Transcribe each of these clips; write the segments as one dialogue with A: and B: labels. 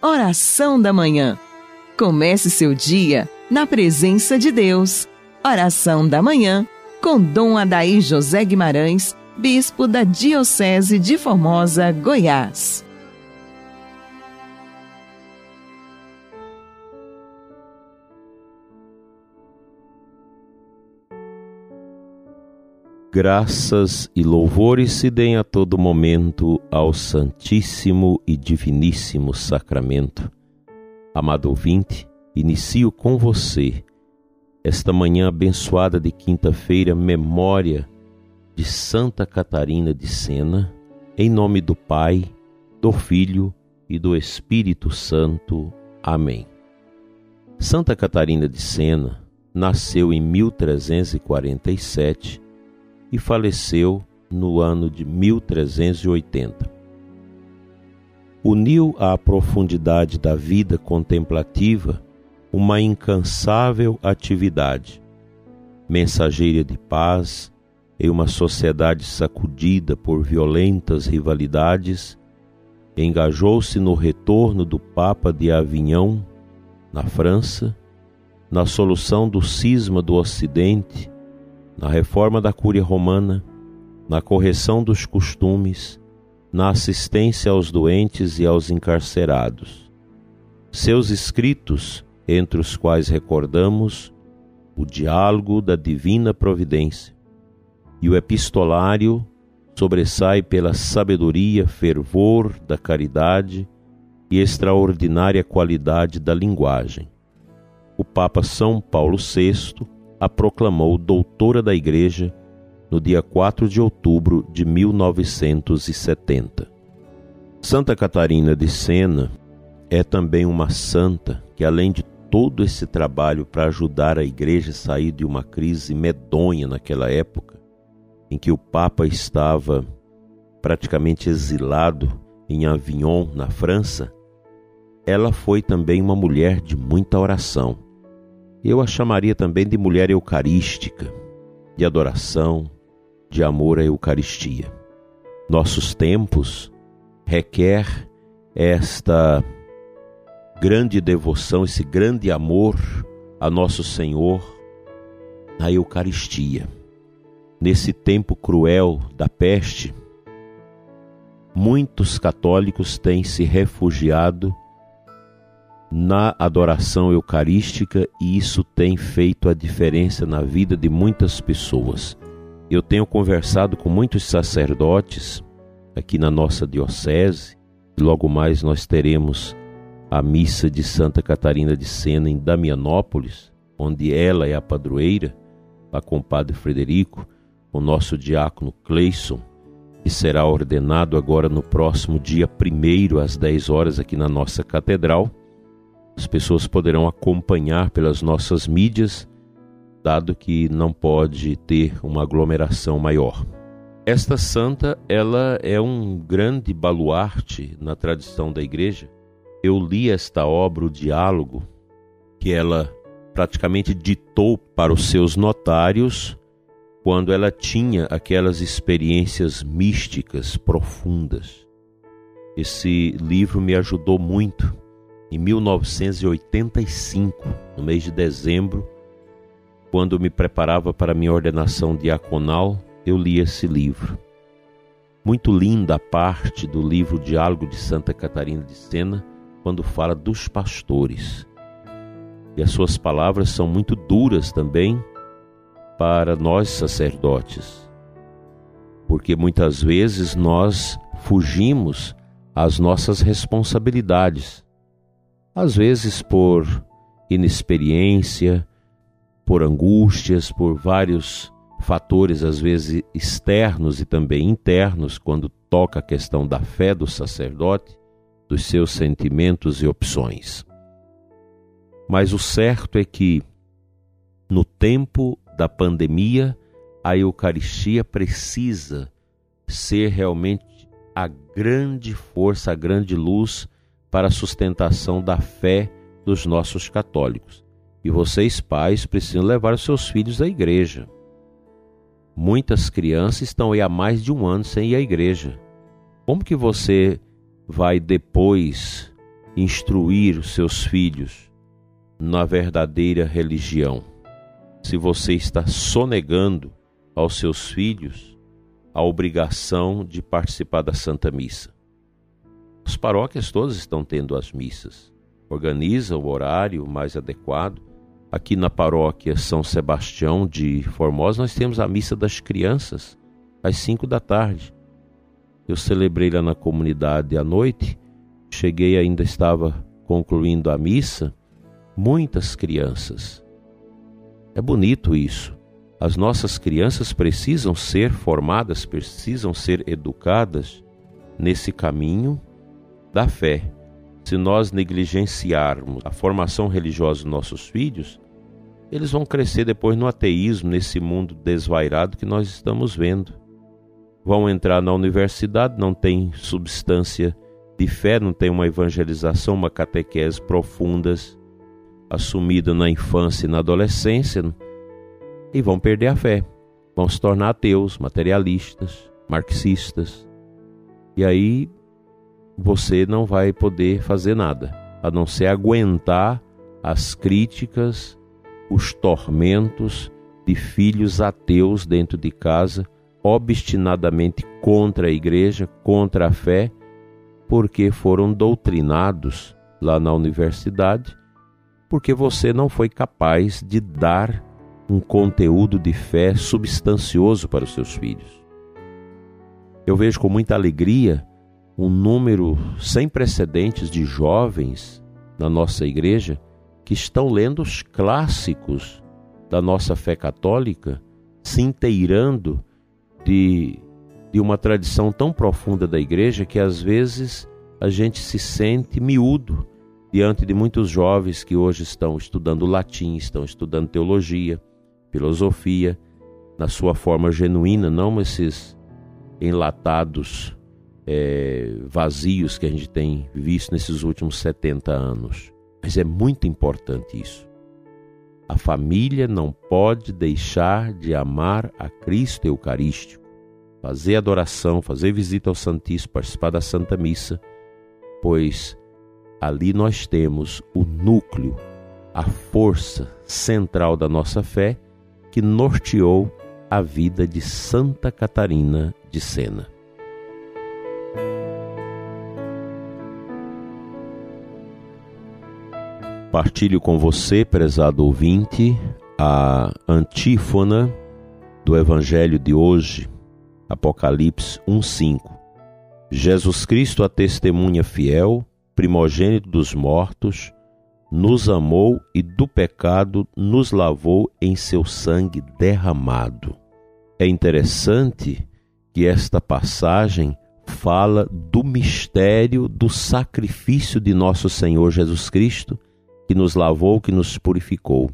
A: Oração da Manhã. Comece seu dia na presença de Deus. Oração da Manhã com Dom Adaí José Guimarães, Bispo da Diocese de Formosa, Goiás.
B: Graças e louvores se deem a todo momento ao Santíssimo e Diviníssimo Sacramento. Amado ouvinte, inicio com você esta manhã abençoada de quinta-feira, memória de Santa Catarina de Sena, em nome do Pai, do Filho e do Espírito Santo. Amém. Santa Catarina de Sena nasceu em 1347 e faleceu no ano de 1380. Uniu à profundidade da vida contemplativa uma incansável atividade, mensageira de paz em uma sociedade sacudida por violentas rivalidades, engajou-se no retorno do Papa de Avignon, na França, na solução do cisma do Ocidente na reforma da Cúria Romana, na correção dos costumes, na assistência aos doentes e aos encarcerados. Seus escritos, entre os quais recordamos o diálogo da divina providência e o epistolário, sobressai pela sabedoria, fervor da caridade e extraordinária qualidade da linguagem. O Papa São Paulo VI a proclamou doutora da Igreja no dia 4 de outubro de 1970. Santa Catarina de Sena é também uma santa que, além de todo esse trabalho para ajudar a Igreja a sair de uma crise medonha naquela época, em que o Papa estava praticamente exilado em Avignon, na França, ela foi também uma mulher de muita oração eu a chamaria também de mulher eucarística, de adoração, de amor à Eucaristia. Nossos tempos requer esta grande devoção, esse grande amor a nosso Senhor na Eucaristia. Nesse tempo cruel da peste, muitos católicos têm se refugiado na adoração eucarística e isso tem feito a diferença na vida de muitas pessoas. Eu tenho conversado com muitos sacerdotes aqui na nossa diocese e logo mais nós teremos a missa de Santa Catarina de Sena em Damianópolis, onde ela é a padroeira, lá com o Padre Frederico, o nosso diácono Cleison, que será ordenado agora no próximo dia 1 às 10 horas aqui na nossa catedral as pessoas poderão acompanhar pelas nossas mídias, dado que não pode ter uma aglomeração maior. Esta santa, ela é um grande baluarte na tradição da igreja. Eu li esta obra, o Diálogo, que ela praticamente ditou para os seus notários quando ela tinha aquelas experiências místicas profundas. Esse livro me ajudou muito em 1985, no mês de dezembro, quando me preparava para minha ordenação diaconal, eu li esse livro. Muito linda a parte do livro Diálogo de Santa Catarina de Sena, quando fala dos pastores. E as suas palavras são muito duras também para nós sacerdotes, porque muitas vezes nós fugimos às nossas responsabilidades às vezes por inexperiência, por angústias, por vários fatores, às vezes externos e também internos, quando toca a questão da fé do sacerdote, dos seus sentimentos e opções. Mas o certo é que, no tempo da pandemia, a Eucaristia precisa ser realmente a grande força, a grande luz para a sustentação da fé dos nossos católicos. E vocês, pais, precisam levar os seus filhos à igreja. Muitas crianças estão aí há mais de um ano sem ir à igreja. Como que você vai depois instruir os seus filhos na verdadeira religião. Se você está sonegando aos seus filhos a obrigação de participar da Santa Missa. As paróquias todas estão tendo as missas. Organiza o horário mais adequado. Aqui na paróquia São Sebastião de Formosa, nós temos a missa das crianças às cinco da tarde. Eu celebrei lá na comunidade à noite, cheguei ainda estava concluindo a missa, muitas crianças. É bonito isso. As nossas crianças precisam ser formadas, precisam ser educadas nesse caminho da fé. Se nós negligenciarmos a formação religiosa dos nossos filhos, eles vão crescer depois no ateísmo, nesse mundo desvairado que nós estamos vendo vão entrar na universidade, não tem substância de fé, não tem uma evangelização, uma catequese profundas assumida na infância e na adolescência e vão perder a fé, vão se tornar ateus, materialistas, marxistas. E aí você não vai poder fazer nada, a não ser aguentar as críticas, os tormentos de filhos ateus dentro de casa obstinadamente contra a igreja, contra a fé, porque foram doutrinados lá na universidade, porque você não foi capaz de dar um conteúdo de fé substancioso para os seus filhos. Eu vejo com muita alegria um número sem precedentes de jovens na nossa igreja que estão lendo os clássicos da nossa fé católica, se inteirando de, de uma tradição tão profunda da igreja que às vezes a gente se sente miúdo diante de muitos jovens que hoje estão estudando latim, estão estudando teologia, filosofia, na sua forma genuína, não esses enlatados é, vazios que a gente tem visto nesses últimos 70 anos. Mas é muito importante isso. A família não pode deixar de amar a Cristo Eucarístico, fazer adoração, fazer visita ao Santíssimo, participar da Santa Missa, pois ali nós temos o núcleo, a força central da nossa fé que norteou a vida de Santa Catarina de Sena. Partilho com você, prezado ouvinte, a antífona do Evangelho de hoje, Apocalipse 1:5. Jesus Cristo, a testemunha fiel, primogênito dos mortos, nos amou e do pecado nos lavou em seu sangue derramado. É interessante que esta passagem fala do mistério do sacrifício de nosso Senhor Jesus Cristo que nos lavou, que nos purificou.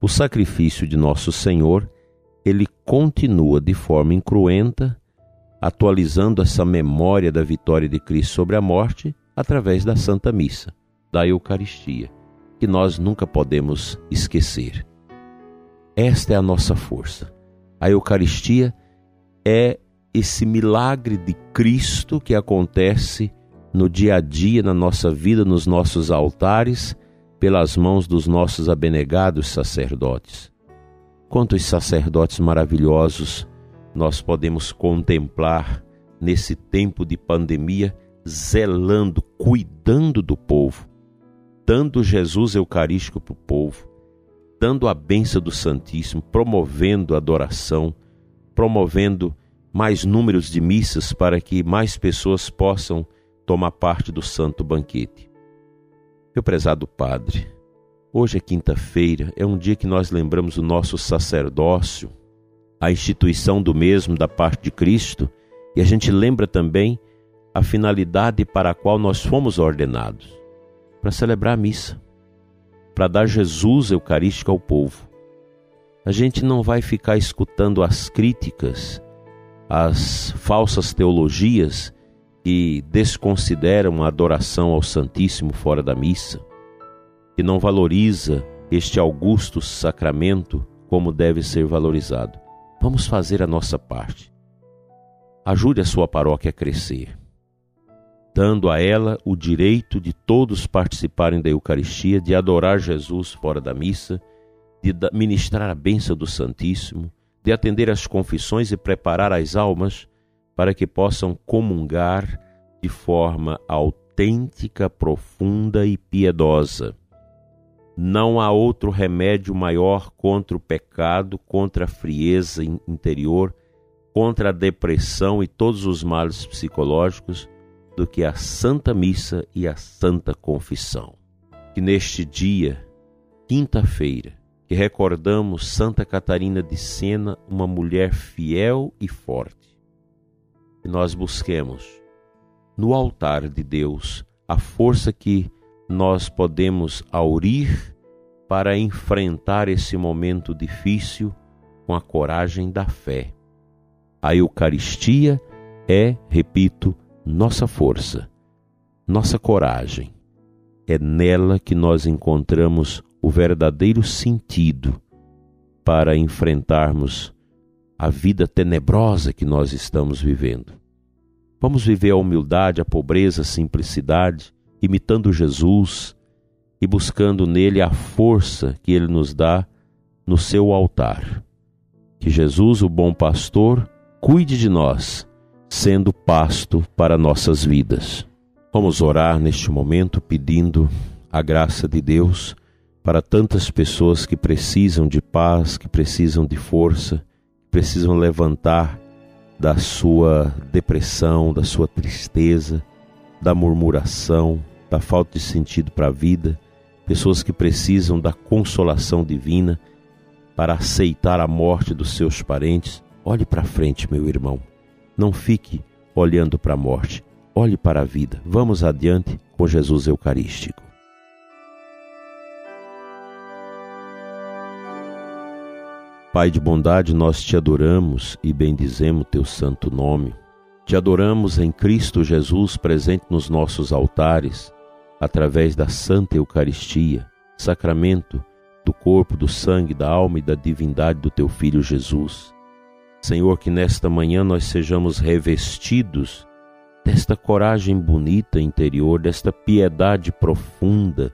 B: O sacrifício de nosso Senhor, ele continua de forma incruenta, atualizando essa memória da vitória de Cristo sobre a morte através da Santa Missa, da Eucaristia, que nós nunca podemos esquecer. Esta é a nossa força. A Eucaristia é esse milagre de Cristo que acontece no dia a dia, na nossa vida, nos nossos altares, pelas mãos dos nossos abnegados sacerdotes. Quantos sacerdotes maravilhosos nós podemos contemplar nesse tempo de pandemia, zelando, cuidando do povo, dando Jesus Eucarístico para o povo, dando a benção do Santíssimo, promovendo a adoração, promovendo mais números de missas para que mais pessoas possam tomar parte do santo banquete. Meu prezado Padre, hoje é quinta-feira, é um dia que nós lembramos o nosso sacerdócio, a instituição do mesmo da parte de Cristo, e a gente lembra também a finalidade para a qual nós fomos ordenados para celebrar a missa, para dar Jesus Eucarístico ao povo. A gente não vai ficar escutando as críticas, as falsas teologias que desconsideram a adoração ao Santíssimo fora da missa, que não valoriza este augusto sacramento como deve ser valorizado. Vamos fazer a nossa parte. Ajude a sua paróquia a crescer. dando a ela o direito de todos participarem da Eucaristia, de adorar Jesus fora da missa, de ministrar a bênção do Santíssimo, de atender às confissões e preparar as almas para que possam comungar de forma autêntica, profunda e piedosa. Não há outro remédio maior contra o pecado, contra a frieza interior, contra a depressão e todos os males psicológicos do que a Santa Missa e a Santa Confissão. Que neste dia, quinta-feira, que recordamos Santa Catarina de Sena, uma mulher fiel e forte, que nós busquemos no altar de Deus a força que nós podemos aurir para enfrentar esse momento difícil com a coragem da fé. A Eucaristia é, repito, nossa força, nossa coragem. É nela que nós encontramos o verdadeiro sentido para enfrentarmos a vida tenebrosa que nós estamos vivendo. Vamos viver a humildade, a pobreza, a simplicidade, imitando Jesus e buscando nele a força que ele nos dá no seu altar. Que Jesus, o bom pastor, cuide de nós sendo pasto para nossas vidas. Vamos orar neste momento pedindo a graça de Deus para tantas pessoas que precisam de paz, que precisam de força, precisam levantar da sua depressão, da sua tristeza, da murmuração, da falta de sentido para a vida, pessoas que precisam da consolação divina para aceitar a morte dos seus parentes. Olhe para frente, meu irmão. Não fique olhando para a morte, olhe para a vida. Vamos adiante com Jesus Eucarístico. Pai de bondade, nós te adoramos e bendizemos teu santo nome. Te adoramos em Cristo Jesus presente nos nossos altares, através da Santa Eucaristia, sacramento do corpo, do sangue, da alma e da divindade do teu Filho Jesus. Senhor, que nesta manhã nós sejamos revestidos desta coragem bonita interior, desta piedade profunda,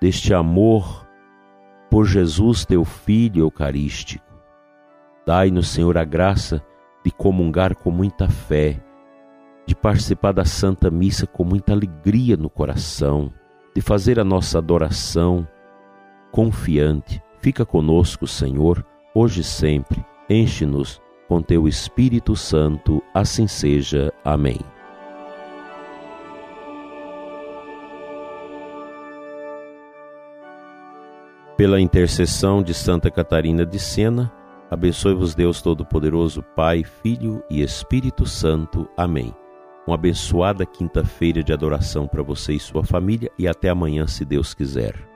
B: deste amor por Jesus, teu Filho Eucarístico. Dai-nos, Senhor, a graça de comungar com muita fé, de participar da Santa Missa com muita alegria no coração, de fazer a nossa adoração confiante. Fica conosco, Senhor, hoje e sempre. Enche-nos com teu Espírito Santo, assim seja. Amém. Pela intercessão de Santa Catarina de Sena, abençoe-vos Deus Todo-Poderoso, Pai, Filho e Espírito Santo. Amém. Uma abençoada quinta-feira de adoração para você e sua família e até amanhã, se Deus quiser.